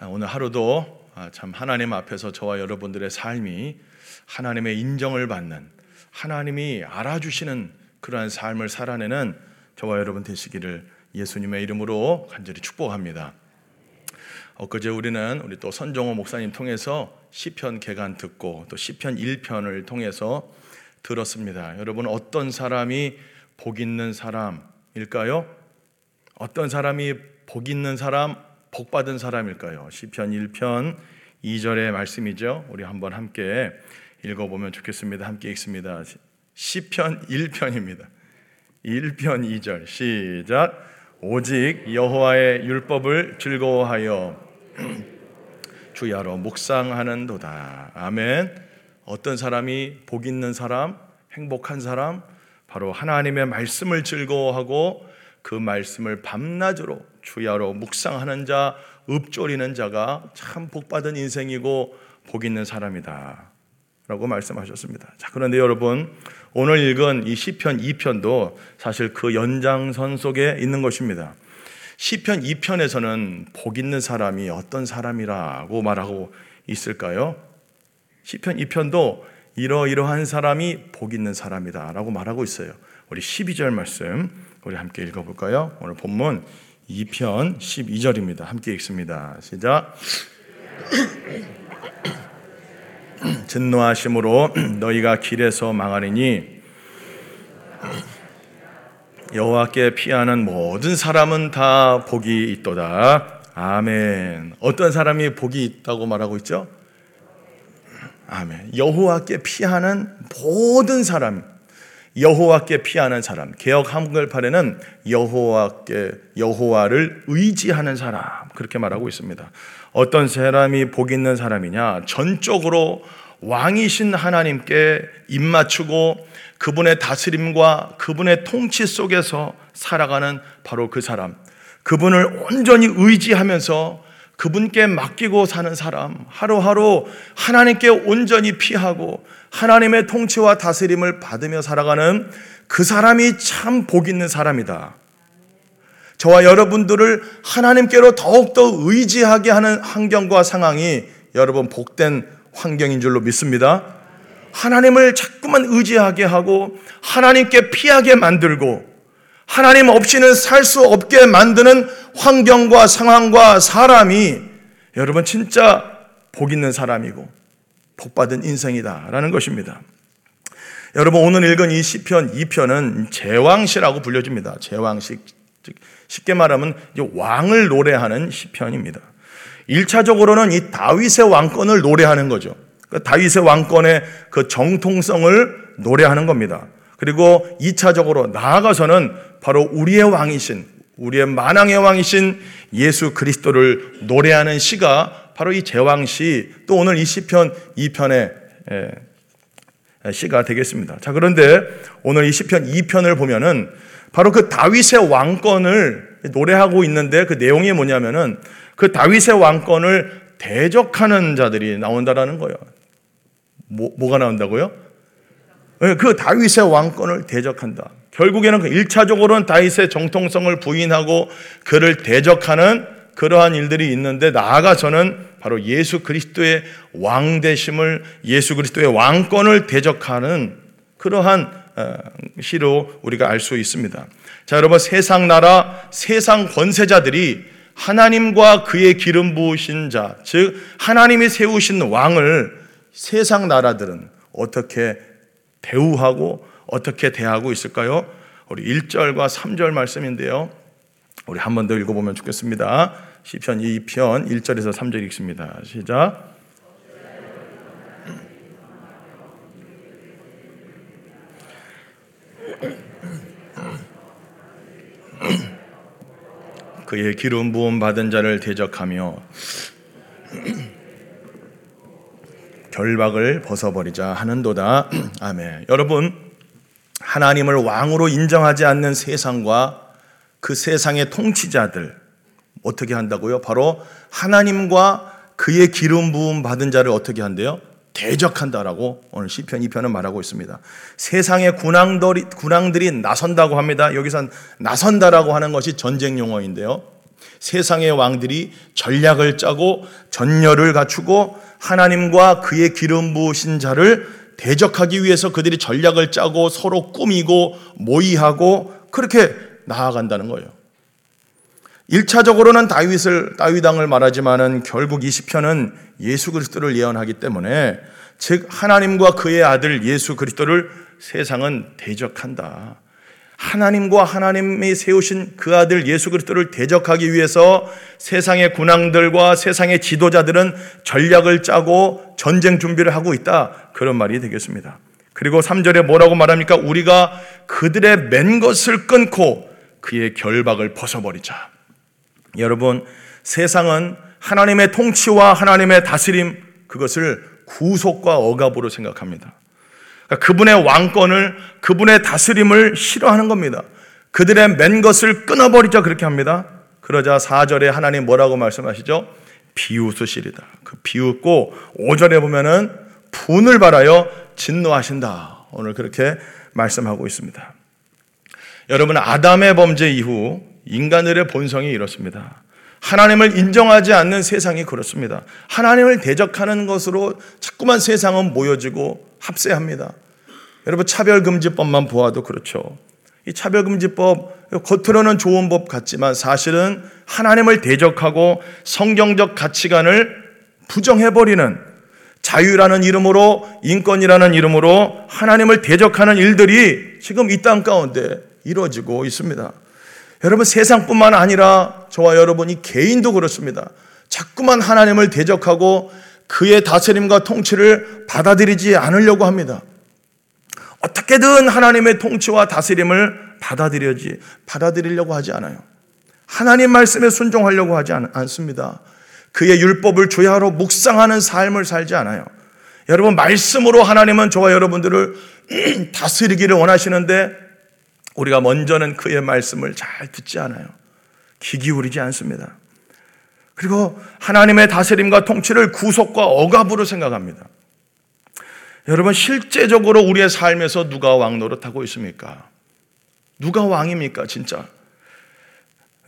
아, 오늘 하루도 아, 참 하나님 앞에서 저와 여러분들의 삶이 하나님의 인정을 받는 하나님이 알아주시는 그러한 삶을 살아내는 저와 여러분 되시기를 예수님의 이름으로 간절히 축복합니다. 엊그제 우리는 우리 또 선종호 목사님 통해서 시편 개간 듣고 또 시편 1편을 통해서 들었습니다. 여러분 어떤 사람이 복 있는 사람일까요? 어떤 사람이 복 있는 사람, 복 받은 사람일까요? 시편 1편 2절의 말씀이죠. 우리 한번 함께 읽어 보면 좋겠습니다. 함께 읽습니다. 시편 1편입니다. 1편 2절 시작. 오직 여호와의 율법을 즐거워하여 주야로 묵상하는도다. 아멘. 어떤 사람이 복 있는 사람, 행복한 사람, 바로 하나님의 말씀을 즐거워하고 그 말씀을 밤낮으로 주야로 묵상하는 자, 읊조리는 자가 참 복받은 인생이고 복 있는 사람이다. 라고 말씀하셨습니다. 자, 그런데 여러분, 오늘 읽은 이 시편 2편도 사실 그 연장선 속에 있는 것입니다. 시편 2편에서는 복 있는 사람이 어떤 사람이라고 말하고 있을까요? 시편 2편도 이러이러한 사람이 복 있는 사람이다라고 말하고 있어요. 우리 12절 말씀 우리 함께 읽어 볼까요? 오늘 본문 2편 12절입니다. 함께 읽습니다. 시작. 진노하심으로 너희가 길에서 망하리니 여호와께 피하는 모든 사람은 다 복이 있도다. 아멘. 어떤 사람이 복이 있다고 말하고 있죠? 아멘. 여호와께 피하는 모든 사람, 여호와께 피하는 사람. 개혁 한글판에는 여호와께 여호와를 의지하는 사람 그렇게 말하고 있습니다. 어떤 사람이 복 있는 사람이냐? 전적으로 왕이신 하나님께 입 맞추고 그분의 다스림과 그분의 통치 속에서 살아가는 바로 그 사람. 그분을 온전히 의지하면서 그분께 맡기고 사는 사람. 하루하루 하나님께 온전히 피하고 하나님의 통치와 다스림을 받으며 살아가는 그 사람이 참 복 있는 사람이다. 저와 여러분들을 하나님께로 더욱더 의지하게 하는 환경과 상황이 여러분 복된 환경인 줄로 믿습니다. 하나님을 자꾸만 의지하게 하고 하나님께 피하게 만들고 하나님 없이는 살 수 없게 만드는 환경과 상황과 사람이 여러분 진짜 복 있는 사람이고 복 받은 인생이다라는 것입니다. 여러분 오늘 읽은 이 시편 2편은 제왕시라고 불려집니다. 제왕시 쉽게 말하면 왕을 노래하는 시편입니다. 1차적으로는 이 다윗의 왕권을 노래하는 거죠. 그 다윗의 왕권의 그 정통성을 노래하는 겁니다. 그리고 2차적으로 나아가서는 바로 우리의 왕이신 우리의 만왕의 왕이신 예수 그리스도를 노래하는 시가 바로 이 제왕시 또 오늘 이 시편 2편의 시가 되겠습니다. 자, 그런데 오늘 이 시편 2편을 보면은 바로 그 다윗의 왕권을 노래하고 있는데 그 내용이 뭐냐면은 그 다윗의 왕권을 대적하는 자들이 나온다라는 거예요. 뭐, 뭐가 나온다고요? 네, 그 다윗의 왕권을 대적한다. 결국에는 그 1차적으로는 다윗의 정통성을 부인하고 그를 대적하는 그러한 일들이 있는데 나아가서는 바로 예수 그리스도의 왕대심을 예수 그리스도의 왕권을 대적하는 그러한 어, 시로 우리가 알 수 있습니다. 자, 여러분 세상 나라, 세상 권세자들이 하나님과 그의 기름 부으신 자, 즉 하나님이 세우신 왕을 세상 나라들은 어떻게 대우하고 어떻게 대하고 있을까요? 우리 1절과 3절 말씀인데요. 우리 한 번 더 읽어보면 좋겠습니다. 시편 2편 1절에서 3절 읽습니다. 시작. 그의 기름 부음 받은 자를 대적하며 결박을 벗어버리자 하는도다. 아멘. 여러분, 하나님을 왕으로 인정하지 않는 세상과 그 세상의 통치자들 어떻게 한다고요? 바로 하나님과 그의 기름 부음 받은 자를 어떻게 한대요? 대적한다라고 오늘 시편 2편은 말하고 있습니다. 세상의 군왕들이, 군왕들이 나선다고 합니다. 여기서 나선다라고 하는 것이 전쟁 용어인데요. 세상의 왕들이 전략을 짜고 전열을 갖추고 하나님과 그의 기름 부으신 자를 대적하기 위해서 그들이 전략을 짜고 서로 꾸미고 모의하고 그렇게 나아간다는 거예요. 1차적으로는 다윗을 다윗 왕을 말하지만은 결국 이 시편은 예수 그리스도를 예언하기 때문에 즉 하나님과 그의 아들 예수 그리스도를 세상은 대적한다. 하나님과 하나님이 세우신 그 아들 예수 그리스도를 대적하기 위해서 세상의 군왕들과 세상의 지도자들은 전략을 짜고 전쟁 준비를 하고 있다. 그런 말이 되겠습니다. 그리고 3절에 뭐라고 말합니까? 우리가 그들의 맨 것을 끊고 그의 결박을 벗어버리자. 여러분, 세상은 하나님의 통치와 하나님의 다스림 그것을 구속과 억압으로 생각합니다. 그러니까 그분의 왕권을 그분의 다스림을 싫어하는 겁니다. 그들의 맨 것을 끊어버리자 그렇게 합니다. 그러자 4절에 하나님 뭐라고 말씀하시죠? 비웃으시리다. 그 비웃고 5절에 보면은 분을 발하여 진노하신다. 오늘 그렇게 말씀하고 있습니다. 여러분 아담의 범죄 이후 인간들의 본성이 이렇습니다. 하나님을 인정하지 않는 세상이 그렇습니다. 하나님을 대적하는 것으로 자꾸만 세상은 모여지고 합세합니다. 여러분 차별금지법만 보아도 그렇죠. 이 차별금지법 겉으로는 좋은 법 같지만 사실은 하나님을 대적하고 성경적 가치관을 부정해버리는 자유라는 이름으로 인권이라는 이름으로 하나님을 대적하는 일들이 지금 이 땅 가운데 이루어지고 있습니다. 여러분 세상뿐만 아니라 저와 여러분이 개인도 그렇습니다. 자꾸만 하나님을 대적하고 그의 다스림과 통치를 받아들이지 않으려고 합니다. 어떻게든 하나님의 통치와 다스림을 받아들여지 받아들이려고 하지 않아요. 하나님 말씀에 순종하려고 하지 않, 않습니다. 그의 율법을 주야로 묵상하는 삶을 살지 않아요. 여러분 말씀으로 하나님은 저와 여러분들을 다스리기를 원하시는데 우리가 먼저는 그의 말씀을 잘 듣지 않아요. 귀 기울이지 않습니다. 그리고 하나님의 다스림과 통치를 구속과 억압으로 생각합니다. 여러분 실제적으로 우리의 삶에서 누가 왕 노릇하고 있습니까? 누가 왕입니까, 진짜?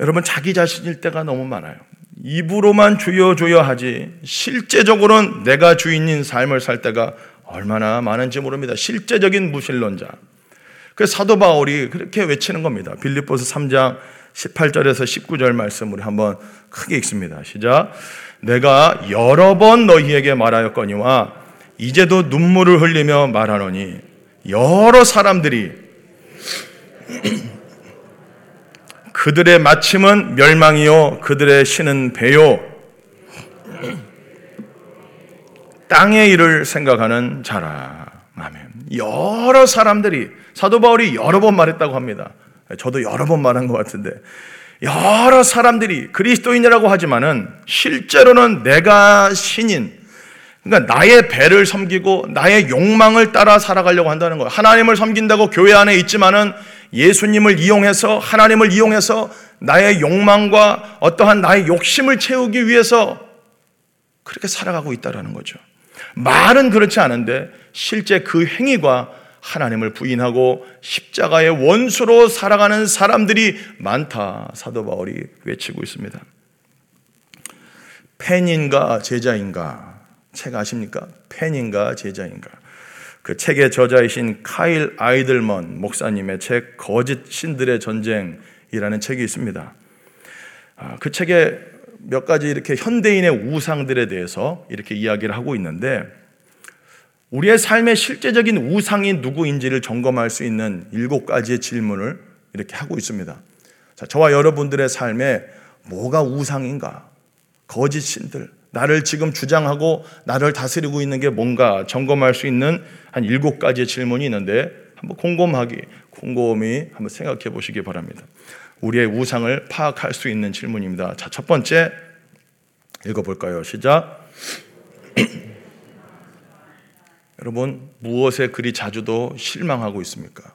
여러분 자기 자신일 때가 너무 많아요. 입으로만 주여 주여 하지 실제적으로는 내가 주인인 삶을 살 때가 얼마나 많은지 모릅니다. 실제적인 무신론자. 그 사도 바울이 그렇게 외치는 겁니다. 빌립보서 3장 18절에서 19절 말씀을 한번 크게 읽습니다. 시작. 내가 여러 번 너희에게 말하였거니와 이제도 눈물을 흘리며 말하노니 여러 사람들이 그들의 마침은 멸망이요 그들의 신은 배요 땅의 일을 생각하는 자라. 여러 사람들이 사도 바울이 여러 번 말했다고 합니다. 저도 여러 번 말한 것 같은데 여러 사람들이 그리스도인이라고 하지만은 실제로는 내가 신인 그러니까 나의 배를 섬기고 나의 욕망을 따라 살아가려고 한다는 거예요. 하나님을 섬긴다고 교회 안에 있지만은 예수님을 이용해서 하나님을 이용해서 나의 욕망과 어떠한 나의 욕심을 채우기 위해서 그렇게 살아가고 있다라는 거죠. 말은 그렇지 않은데 실제 그 행위가 하나님을 부인하고 십자가의 원수로 살아가는 사람들이 많다. 사도 바울이 외치고 있습니다. 팬인가 제자인가 책 아십니까? 팬인가 제자인가? 그 책의 저자이신 카일 아이들먼 목사님의 책 거짓 신들의 전쟁이라는 책이 있습니다. 아, 그 책에 몇 가지 이렇게 현대인의 우상들에 대해서 이렇게 이야기를 하고 있는데 우리의 삶의 실제적인 우상이 누구인지를 점검할 수 있는 일곱 가지의 질문을 이렇게 하고 있습니다. 자, 저와 여러분들의 삶에 뭐가 우상인가? 거짓 신들, 나를 지금 주장하고 나를 다스리고 있는 게 뭔가 점검할 수 있는 한 일곱 가지의 질문이 있는데 한번 곰곰하게 곰곰이 한번 생각해 보시기 바랍니다. 우리의 우상을 파악할 수 있는 질문입니다. 자, 첫 번째 읽어볼까요? 시작. 여러분, 무엇에 그리 자주도 실망하고 있습니까?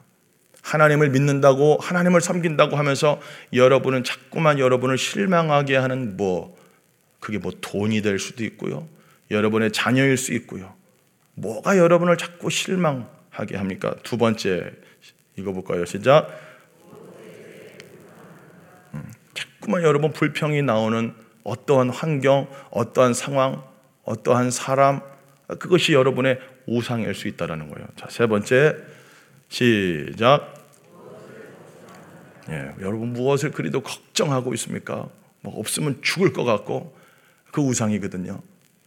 하나님을 믿는다고, 하나님을 섬긴다고 하면서 여러분은 자꾸만 여러분을 실망하게 하는 뭐, 그게 뭐 돈이 될 수도 있고요. 여러분의 자녀일 수 있고요. 뭐가 여러분을 자꾸 실망하게 합니까? 두 번째, 읽어볼까요? 시작. 자꾸만 여러분 불평이 나오는 어떠한 환경, 어떠한 상황, 어떠한 사람, 그것이 여러분의 우상일 수 있다라는 거예요. 자, 세 번째 시작. 예, 여러분 무엇을 그리도 걱정하고 있습니까? 뭐 없으면 죽을 것 같고 그 우상이거든요.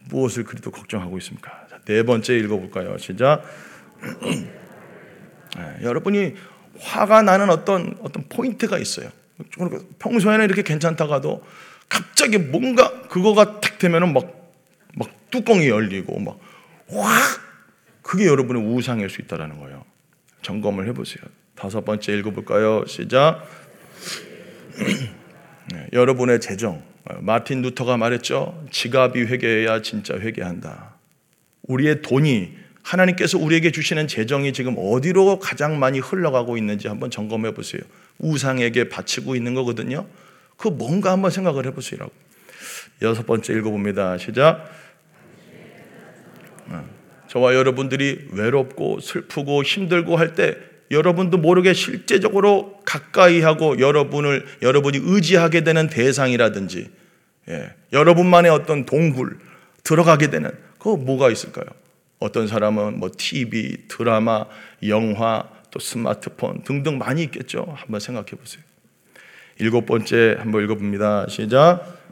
무엇을 그리도 걱정하고 있습니까? 자, 네 번째 읽어볼까요? 시작. 예, 여러분이 화가 나는 어떤 어떤 포인트가 있어요. 평소에는 이렇게 괜찮다가도 갑자기 뭔가 그거가 탁 되면은 막, 막 뚜껑이 열리고 막 확 그게 여러분의 우상일 수 있다라는 거예요. 점검을 해보세요. 다섯 번째 읽어볼까요? 시작. 네, 여러분의 재정. 마틴 루터가 말했죠. 지갑이 회개해야 진짜 회개한다. 우리의 돈이 하나님께서 우리에게 주시는 재정이 지금 어디로 가장 많이 흘러가고 있는지 한번 점검해 보세요. 우상에게 바치고 있는 거거든요. 그 뭔가 한번 생각을 해 보시라고. 여섯 번째 읽어봅니다. 시작. 어, 저와 여러분들이 외롭고 슬프고 힘들고 할 때 여러분도 모르게 실제적으로 가까이 하고 여러분을 여러분이 의지하게 되는 대상이라든지 예, 여러분만의 어떤 동굴 들어가게 되는 그거 뭐가 있을까요? 어떤 사람은 뭐 TV, 드라마, 영화, 또 스마트폰 등등 많이 있겠죠. 한번 생각해 보세요. 일곱 번째 한번 읽어봅니다. 시작.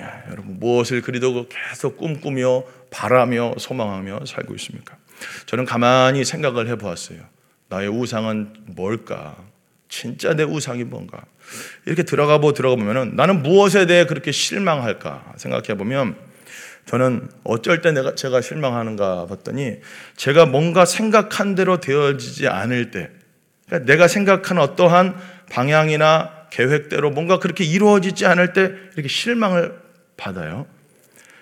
야, 여러분 무엇을 그리도 계속 꿈꾸며 바라며 소망하며 살고 있습니까? 저는 가만히 생각을 해보았어요. 나의 우상은 뭘까? 진짜 내 우상이 뭔가? 이렇게 들어가 보 들어가 보면은 나는 무엇에 대해 그렇게 실망할까 생각해 보면 저는 어쩔 때 내가 제가 실망하는가 봤더니 제가 뭔가 생각한 대로 되어지지 않을 때 그러니까 내가 생각한 어떠한 방향이나 계획대로 뭔가 그렇게 이루어지지 않을 때 이렇게 실망을 받아요.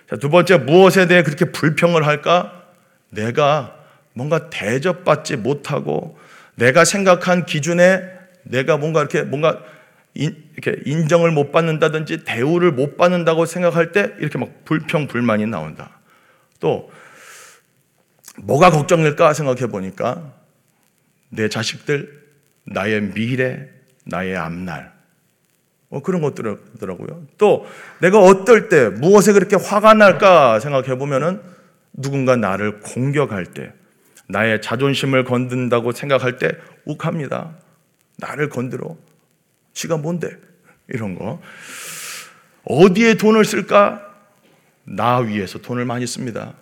자, 두 번째 무엇에 대해 그렇게 불평을 할까? 내가 뭔가 대접받지 못하고 내가 생각한 기준에 내가 뭔가 이렇게 뭔가 인, 이렇게 인정을 못 받는다든지 대우를 못 받는다고 생각할 때 이렇게 막 불평 불만이 나온다. 또 뭐가 걱정일까 생각해 보니까 내 자식들, 나의 미래, 나의 앞날 뭐 그런 것들이더라고요. 또 내가 어떨 때 무엇에 그렇게 화가 날까 생각해 보면은 누군가 나를 공격할 때 나의 자존심을 건든다고 생각할 때 욱합니다. 나를 건드려. 지가 뭔데? 이런 거. 어디에 돈을 쓸까? 나 위해서 돈을 많이 씁니다.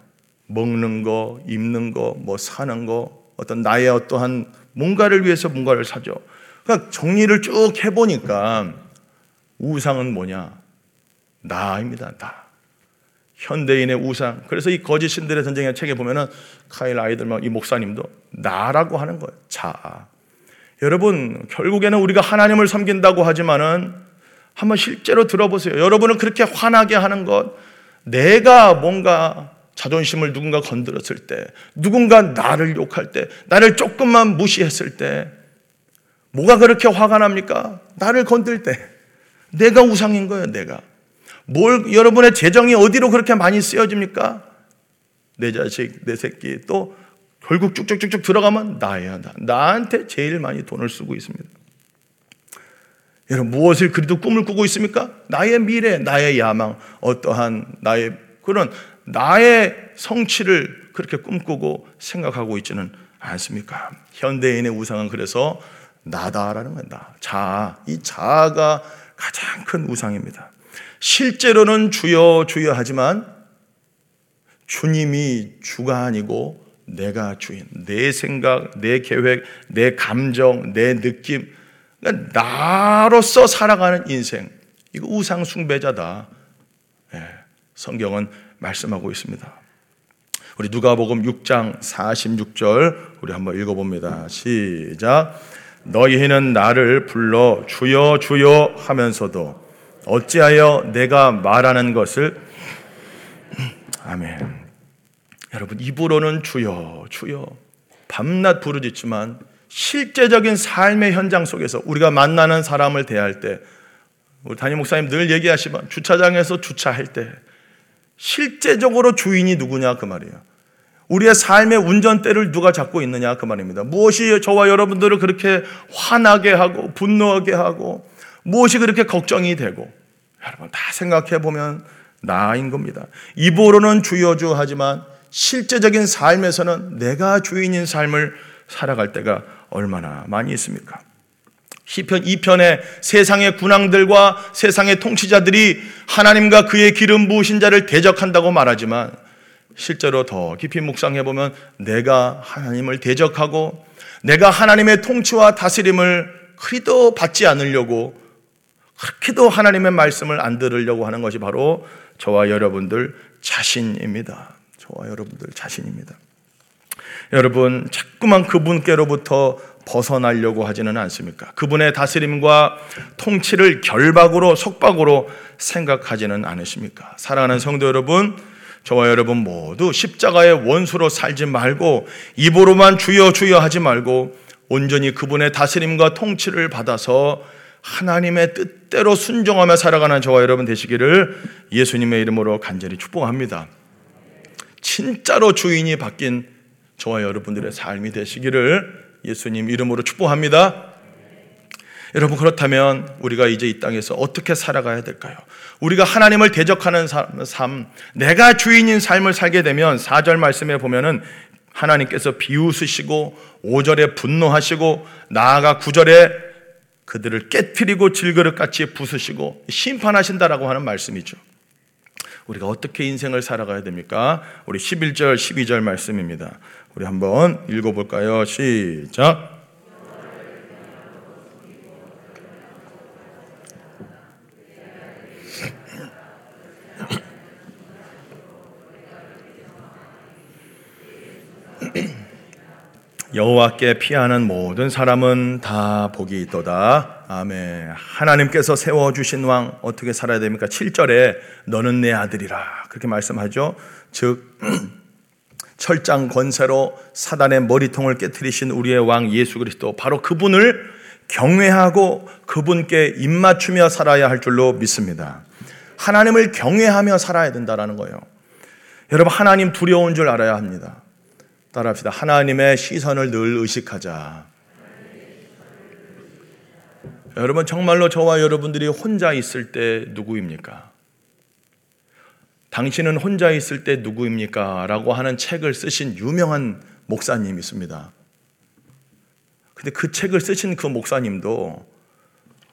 먹는 거, 입는 거, 뭐 사는 거, 어떤 나의 어떠한 뭔가를 위해서 뭔가를 사죠. 그러니까 정리를 쭉 해보니까 우상은 뭐냐? 나입니다. 나. 현대인의 우상. 그래서 이 거짓 신들의 전쟁의 책에 보면은 카일 아이들만 이 목사님도 나라고 하는 거예요. 자. 여러분, 결국에는 우리가 하나님을 섬긴다고 하지만은 한번 실제로 들어보세요. 여러분은 그렇게 화나게 하는 것, 내가 뭔가 자존심을 누군가 건드렸을 때, 누군가 나를 욕할 때, 나를 조금만 무시했을 때, 뭐가 그렇게 화가 납니까? 나를 건들 때. 내가 우상인 거예요, 내가. 뭘, 여러분의 재정이 어디로 그렇게 많이 쓰여집니까? 내 자식, 내 새끼, 또 결국 쭉쭉쭉쭉 들어가면 나야 나. 나한테 제일 많이 돈을 쓰고 있습니다. 여러분 무엇을 그리도 꿈을 꾸고 있습니까? 나의 미래, 나의 야망, 어떠한 나의 그런 나의 성취를 그렇게 꿈꾸고 생각하고 있지는 않습니까? 현대인의 우상은 그래서 나다라는 겁니다. 자, 이 자아가 가장 큰 우상입니다. 실제로는 주여 주여 하지만 주님이 주가 아니고 내가 주인, 내 생각, 내 계획, 내 감정, 내 느낌, 그러니까 나로서 살아가는 인생. 이거 우상 숭배자다. 예, 성경은 말씀하고 있습니다. 우리 누가복음 6장 46절 우리 한번 읽어봅니다. 시작. 너희는 나를 불러 주여 주여 하면서도 어찌하여 내가 말하는 것을 아멘. 여러분 입으로는 주여 주여 밤낮 부르짖지만 실제적인 삶의 현장 속에서 우리가 만나는 사람을 대할 때 우리 담임 목사님 늘 얘기하시면 주차장에서 주차할 때 실제적으로 주인이 누구냐 그 말이에요. 우리의 삶의 운전대를 누가 잡고 있느냐 그 말입니다. 무엇이 저와 여러분들을 그렇게 화나게 하고 분노하게 하고 무엇이 그렇게 걱정이 되고 여러분 다 생각해 보면 나인 겁니다. 입으로는 주여주 하지만 실제적인 삶에서는 내가 주인인 삶을 살아갈 때가 얼마나 많이 있습니까? 시편 2편에 세상의 군왕들과 세상의 통치자들이 하나님과 그의 기름 부으신 자를 대적한다고 말하지만 실제로 더 깊이 묵상해 보면 내가 하나님을 대적하고 내가 하나님의 통치와 다스림을 그리도 받지 않으려고 그렇게도 하나님의 말씀을 안 들으려고 하는 것이 바로 저와 여러분들 자신입니다. 저와 여러분들 자신입니다. 여러분, 자꾸만 그분께로부터 벗어나려고 하지는 않습니까? 그분의 다스림과 통치를 결박으로, 속박으로 생각하지는 않으십니까? 사랑하는 성도 여러분, 저와 여러분 모두 십자가의 원수로 살지 말고 입으로만 주여 주여 하지 말고 온전히 그분의 다스림과 통치를 받아서 하나님의 뜻대로 순종하며 살아가는 저와 여러분 되시기를 예수님의 이름으로 간절히 축복합니다. 진짜로 주인이 바뀐 저와 여러분들의 삶이 되시기를 예수님 이름으로 축복합니다. 여러분 그렇다면 우리가 이제 이 땅에서 어떻게 살아가야 될까요? 우리가 하나님을 대적하는 삶, 내가 주인인 삶을 살게 되면 4절 말씀에 보면은 하나님께서 비웃으시고 5절에 분노하시고 나아가 9절에 그들을 깨뜨리고 질그릇같이 부수시고 심판하신다라고 하는 말씀이죠. 우리가 어떻게 인생을 살아가야 됩니까? 우리 11절, 12절 말씀입니다. 우리 한번 읽어볼까요? 시작. 여호와께 피하는 모든 사람은 다 복이 있도다. 아멘. 하나님께서 세워 주신 왕 어떻게 살아야 됩니까? 7절에 너는 내 아들이라. 그렇게 말씀하죠. 즉 철장 권세로 사단의 머리통을 깨뜨리신 우리의 왕 예수 그리스도 바로 그분을 경외하고 그분께 입맞추며 살아야 할 줄로 믿습니다. 하나님을 경외하며 살아야 된다라는 거예요. 여러분 하나님 두려운 줄 알아야 합니다. 따라합시다. 하나님의 시선을 늘 의식하자. 여러분 정말로 저와 여러분들이 혼자 있을 때 누구입니까? 당신은 혼자 있을 때 누구입니까? 라고 하는 책을 쓰신 유명한 목사님이 있습니다. 근데 그 책을 쓰신 그 목사님도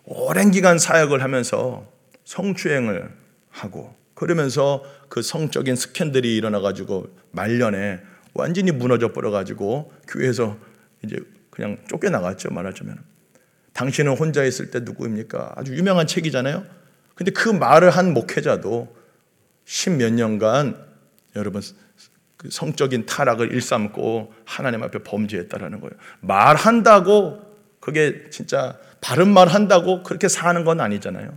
오랜 기간 사역을 하면서 성추행을 하고 그러면서 그 성적인 스캔들이 일어나 가지고 말년에 완전히 무너져 버려 가지고 교회에서 이제 그냥 쫓겨나갔죠 말하자면. 당신은 혼자 있을 때 누구입니까? 아주 유명한 책이잖아요. 근데 그 말을 한 목회자도 십몇 년간 여러분 그 성적인 타락을 일삼고 하나님 앞에 범죄했다라는 거예요. 말한다고 그게 진짜 바른 말 한다고 그렇게 사는 건 아니잖아요.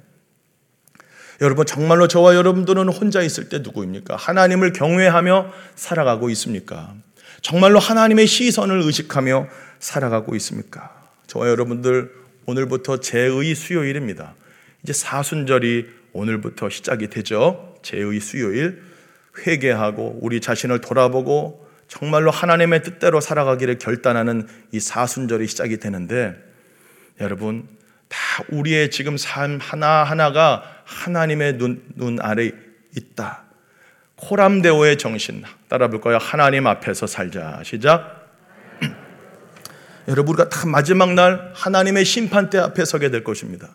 여러분 정말로 저와 여러분들은 혼자 있을 때 누구입니까? 하나님을 경외하며 살아가고 있습니까? 정말로 하나님의 시선을 의식하며 살아가고 있습니까? 저와 여러분들 오늘부터 제의 수요일입니다. 이제 사순절이 오늘부터 시작이 되죠. 제의 수요일 회개하고 우리 자신을 돌아보고 정말로 하나님의 뜻대로 살아가기를 결단하는 이 사순절이 시작이 되는데 여러분 다 우리의 지금 삶 하나하나가 하나님의 눈, 눈 아래 있다. 코람데오의 정신 따라 볼까요? 하나님 앞에서 살자. 시작. 여러분 우리가 다 마지막 날 하나님의 심판대 앞에 서게 될 것입니다.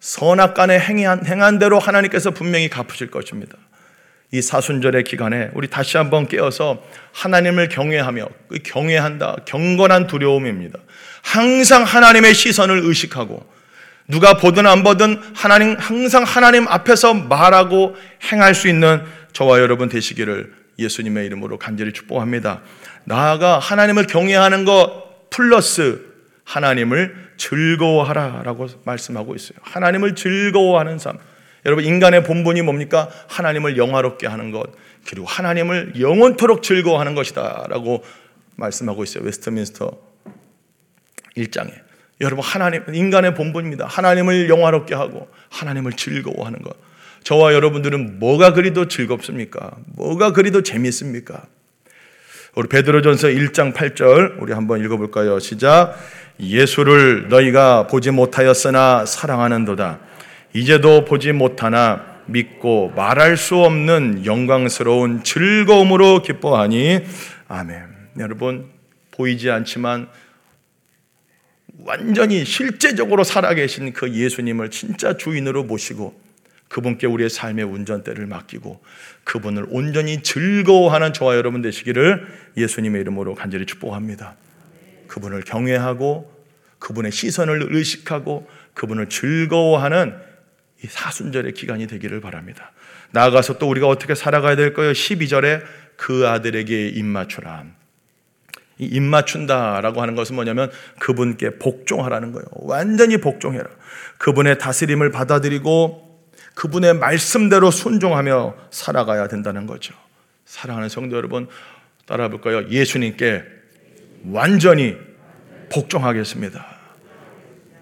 선악간에 행한, 행한 대로 하나님께서 분명히 갚으실 것입니다. 이 사순절의 기간에 우리 다시 한번 깨어서 하나님을 경외하며 그 경외한다. 경건한 두려움입니다. 항상 하나님의 시선을 의식하고 누가 보든 안 보든 하나님 항상 하나님 앞에서 말하고 행할 수 있는 저와 여러분 되시기를 예수님의 이름으로 간절히 축복합니다. 나아가 하나님을 경외하는 것 플러스 하나님을 즐거워하라라고 말씀하고 있어요. 하나님을 즐거워하는 삶. 여러분 인간의 본분이 뭡니까? 하나님을 영화롭게 하는 것 그리고 하나님을 영원토록 즐거워하는 것이다라고 말씀하고 있어요. 웨스트민스터 1장에. 여러분 하나님 인간의 본분입니다. 하나님을 영화롭게 하고 하나님을 즐거워하는 것. 저와 여러분들은 뭐가 그리도 즐겁습니까? 뭐가 그리도 재밌습니까? 우리 베드로전서 1장 8절 우리 한번 읽어 볼까요? 시작. 예수를 너희가 보지 못하였으나 사랑하는도다. 이제도 보지 못하나 믿고 말할 수 없는 영광스러운 즐거움으로 기뻐하니 아멘. 여러분 보이지 않지만 완전히 실제적으로 살아계신 그 예수님을 진짜 주인으로 모시고 그분께 우리의 삶의 운전대를 맡기고 그분을 온전히 즐거워하는 저와 여러분 되시기를 예수님의 이름으로 간절히 축복합니다. 그분을 경외하고 그분의 시선을 의식하고 그분을 즐거워하는 이 사순절의 기간이 되기를 바랍니다. 나아가서 또 우리가 어떻게 살아가야 될까요? 12절에 그 아들에게 입맞추라. 이 입맞춘다라고 하는 것은 뭐냐면 그분께 복종하라는 거예요. 완전히 복종해라. 그분의 다스림을 받아들이고 그분의 말씀대로 순종하며 살아가야 된다는 거죠. 사랑하는 성도 여러분, 따라 볼까요? 예수님께 완전히 복종하겠습니다.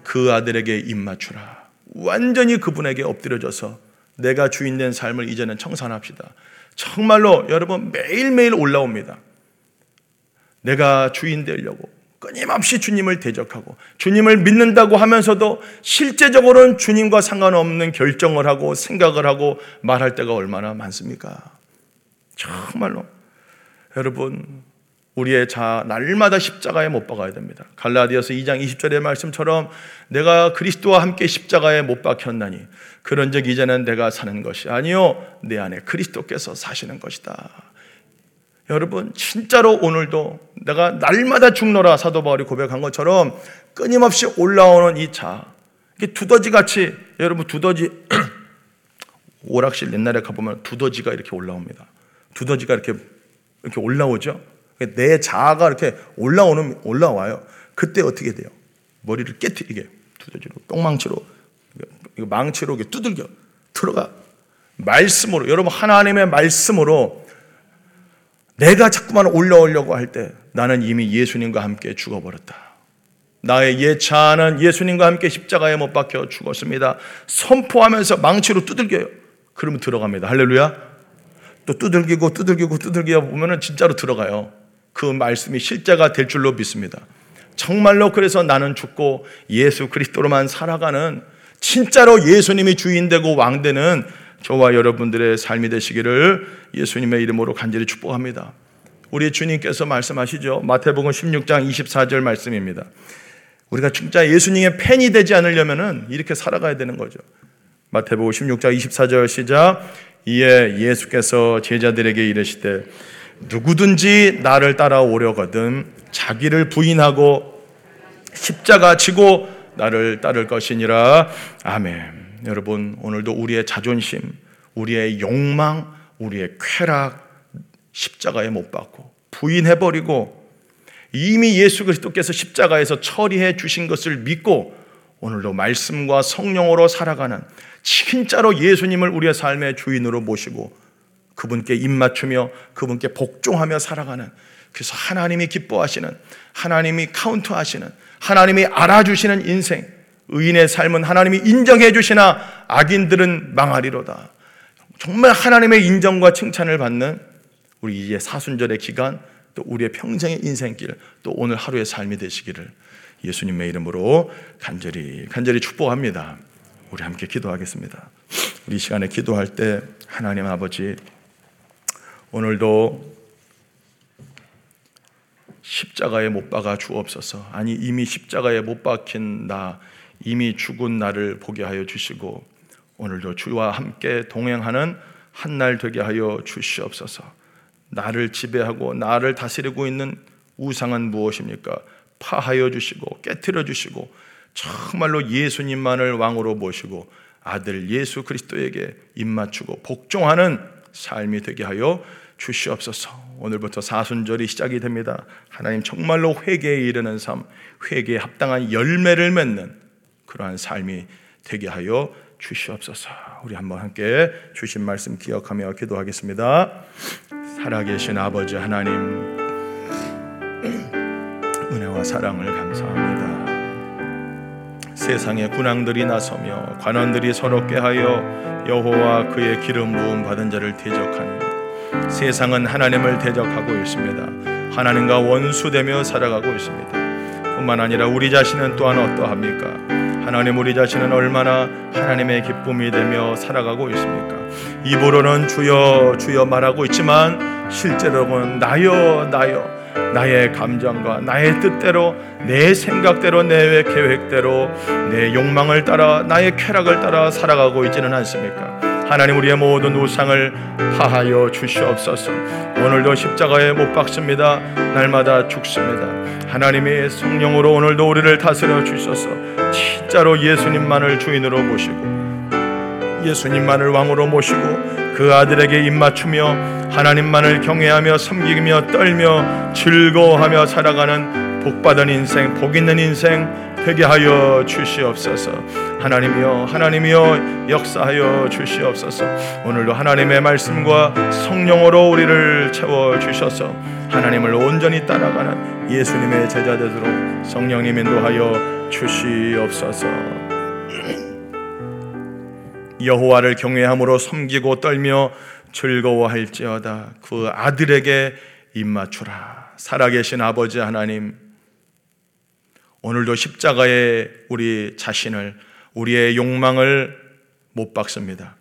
그 아들에게 입맞추라. 완전히 그분에게 엎드려져서 내가 주인된 삶을 이제는 청산합시다. 정말로 여러분 매일매일 올라옵니다. 내가 주인 되려고 끊임없이 주님을 대적하고 주님을 믿는다고 하면서도 실제적으로는 주님과 상관없는 결정을 하고 생각을 하고 말할 때가 얼마나 많습니까? 정말로 여러분 우리의 자 날마다 십자가에 못 박아야 됩니다. 갈라디아서 2장 20절의 말씀처럼 내가 그리스도와 함께 십자가에 못 박혔나니 그런즉 이제는 내가 사는 것이 아니요 내 안에 그리스도께서 사시는 것이다. 여러분 진짜로 오늘도 내가 날마다 죽노라 사도 바울이 고백한 것처럼 끊임없이 올라오는 이 자, 이게 두더지 같이 여러분 두더지 오락실 옛날에 가보면 두더지가 이렇게 올라옵니다. 두더지가 이렇게 이렇게 올라오죠. 내 자아가 이렇게 올라오는 올라와요. 그때 어떻게 돼요? 머리를 깨뜨리게 두더지로 똥망치로 망치로 두들겨 들어가 말씀으로 여러분 하나님의 말씀으로 내가 자꾸만 올라오려고 할 때 나는 이미 예수님과 함께 죽어버렸다. 나의 옛 자아는 예수님과 함께 십자가에 못 박혀 죽었습니다. 선포하면서 망치로 두들겨요. 그러면 들어갑니다. 할렐루야. 또 두들기고 두들기고 두들겨 보면은 진짜로 들어가요. 그 말씀이 실제가 될 줄로 믿습니다. 정말로 그래서 나는 죽고 예수 그리스도로만 살아가는 진짜로 예수님이 주인 되고 왕 되는 저와 여러분들의 삶이 되시기를 예수님의 이름으로 간절히 축복합니다. 우리 주님께서 말씀하시죠. 마태복음 16장 24절 말씀입니다. 우리가 진짜 예수님의 팬이 되지 않으려면 이렇게 살아가야 되는 거죠. 마태복음 16장 24절 시작. 이에 예수께서 제자들에게 이르시되 누구든지 나를 따라오려거든 자기를 부인하고 십자가 지고 나를 따를 것이니라. 아멘. 여러분, 오늘도 우리의 자존심, 우리의 욕망, 우리의 쾌락 십자가에 못 박고 부인해 버리고 이미 예수 그리스도께서 십자가에서 처리해 주신 것을 믿고 오늘도 말씀과 성령으로 살아가는 진짜로 예수님을 우리의 삶의 주인으로 모시고 그분께 입맞추며 그분께 복종하며 살아가는 그래서 하나님이 기뻐하시는 하나님이 카운트하시는 하나님이 알아주시는 인생 의인의 삶은 하나님이 인정해 주시나 악인들은 망하리로다. 정말 하나님의 인정과 칭찬을 받는 우리 이제 사순절의 기간 또 우리의 평생의 인생길 또 오늘 하루의 삶이 되시기를 예수님의 이름으로 간절히 간절히 축복합니다. 우리 함께 기도하겠습니다. 우리 시간에 기도할 때 하나님 아버지 오늘도 십자가에 못 박아 주옵소서. 아니 이미 십자가에 못 박힌 나 이미 죽은 나를 보게 하여 주시고 오늘도 주와 함께 동행하는 한 날 되게 하여 주시옵소서. 나를 지배하고 나를 다스리고 있는 우상은 무엇입니까? 파하여 주시고 깨뜨려 주시고 정말로 예수님만을 왕으로 모시고 아들 예수 그리스도에게 입맞추고 복종하는 삶이 되게 하여 주시옵소서. 오늘부터 사순절이 시작이 됩니다. 하나님 정말로 회개에 이르는 삶, 회개에 합당한 열매를 맺는 그러한 삶이 되게 하여 주시옵소서. 우리 한번 함께 주신 말씀 기억하며 기도하겠습니다. 살아계신 아버지 하나님 은혜와 사랑을 감사합니다. 세상의 군왕들이 나서며 관원들이 서럽게 하여 여호와 그의 기름 부음 받은 자를 대적하니 세상은 하나님을 대적하고 있습니다. 하나님과 원수되며 살아가고 있습니다. 뿐만 아니라 우리 자신은 또한 어떠합니까? 하나님 우리 자신은 얼마나 하나님의 기쁨이 되며 살아가고 있습니까? 입으로는 주여 주여 말하고 있지만 실제로는 나여 나여 나의 감정과 나의 뜻대로 내 생각대로 내 계획대로 내 욕망을 따라 나의 쾌락을 따라 살아가고 있지는 않습니까? 하나님 우리의 모든 우상을 파하여 주시옵소서. 오늘도 십자가에 못 박습니다. 날마다 죽습니다. 하나님의 성령으로 오늘도 우리를 다스려 주셔서 진짜로 예수님만을 주인으로 모시고 예수님만을 왕으로 모시고 그 아들에게 입맞추며 하나님만을 경외하며 섬기며 떨며 즐거워하며 살아가는 복받은 인생, 복 있는 인생 되게 하여 주시옵소서. 하나님이여, 하나님이여 역사하여 주시옵소서. 오늘도 하나님의 말씀과 성령으로 우리를 채워 주셔서 하나님을 온전히 따라가는 예수님의 제자 되도록 성령님 인도하여 주시옵소서. 여호와를 경외함으로 섬기고 떨며 즐거워할지어다 그 아들에게 입맞추라 살아계신 아버지 하나님 오늘도 십자가에 우리 자신을 우리의 욕망을 못 박습니다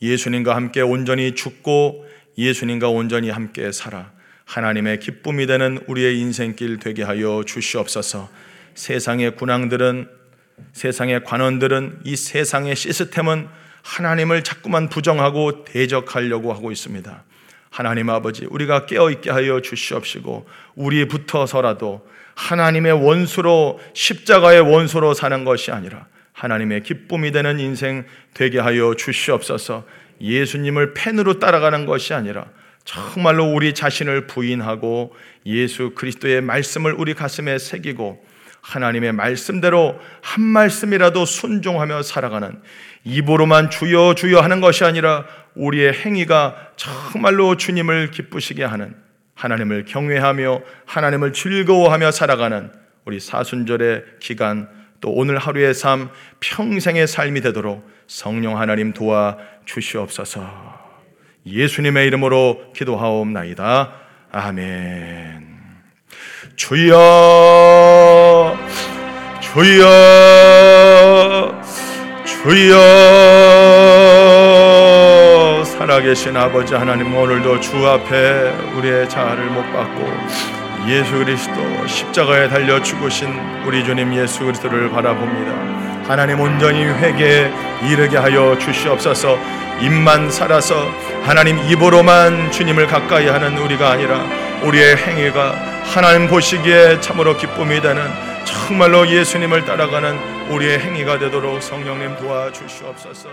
예수님과 함께 온전히 죽고 예수님과 온전히 함께 살아 하나님의 기쁨이 되는 우리의 인생길 되게 하여 주시옵소서 세상의 군왕들은 세상의 관원들은 이 세상의 시스템은 하나님을 자꾸만 부정하고 대적하려고 하고 있습니다. 하나님 아버지, 우리가 깨어있게 하여 주시옵시고, 우리 붙어서라도 하나님의 원수로, 십자가의 원수로 사는 것이 아니라 하나님의 기쁨이 되는 인생 되게 하여 주시옵소서. 예수님을 팬으로 따라가는 것이 아니라 정말로 우리 자신을 부인하고 예수 그리스도의 말씀을 우리 가슴에 새기고 하나님의 말씀대로 한 말씀이라도 순종하며 살아가는 입으로만 주여 주여 하는 것이 아니라 우리의 행위가 정말로 주님을 기쁘시게 하는 하나님을 경외하며 하나님을 즐거워하며 살아가는 우리 사순절의 기간 또 오늘 하루의 삶 평생의 삶이 되도록 성령 하나님 도와 주시옵소서. 예수님의 이름으로 기도하옵나이다. 아멘. 주여 주여 주여 살아계신 아버지 하나님 오늘도 주 앞에 우리의 자아를 못 받고 예수 그리스도 십자가에 달려 죽으신 우리 주님 예수 그리스도를 바라봅니다. 하나님 온전히 회개에 이르게 하여 주시옵소서. 입만 살아서 하나님 입으로만 주님을 가까이 하는 우리가 아니라 우리의 행위가 하나님 보시기에 참으로 기쁨이 되는 정말로 예수님을 따라가는 우리의 행위가 되도록 성령님 도와주시옵소서.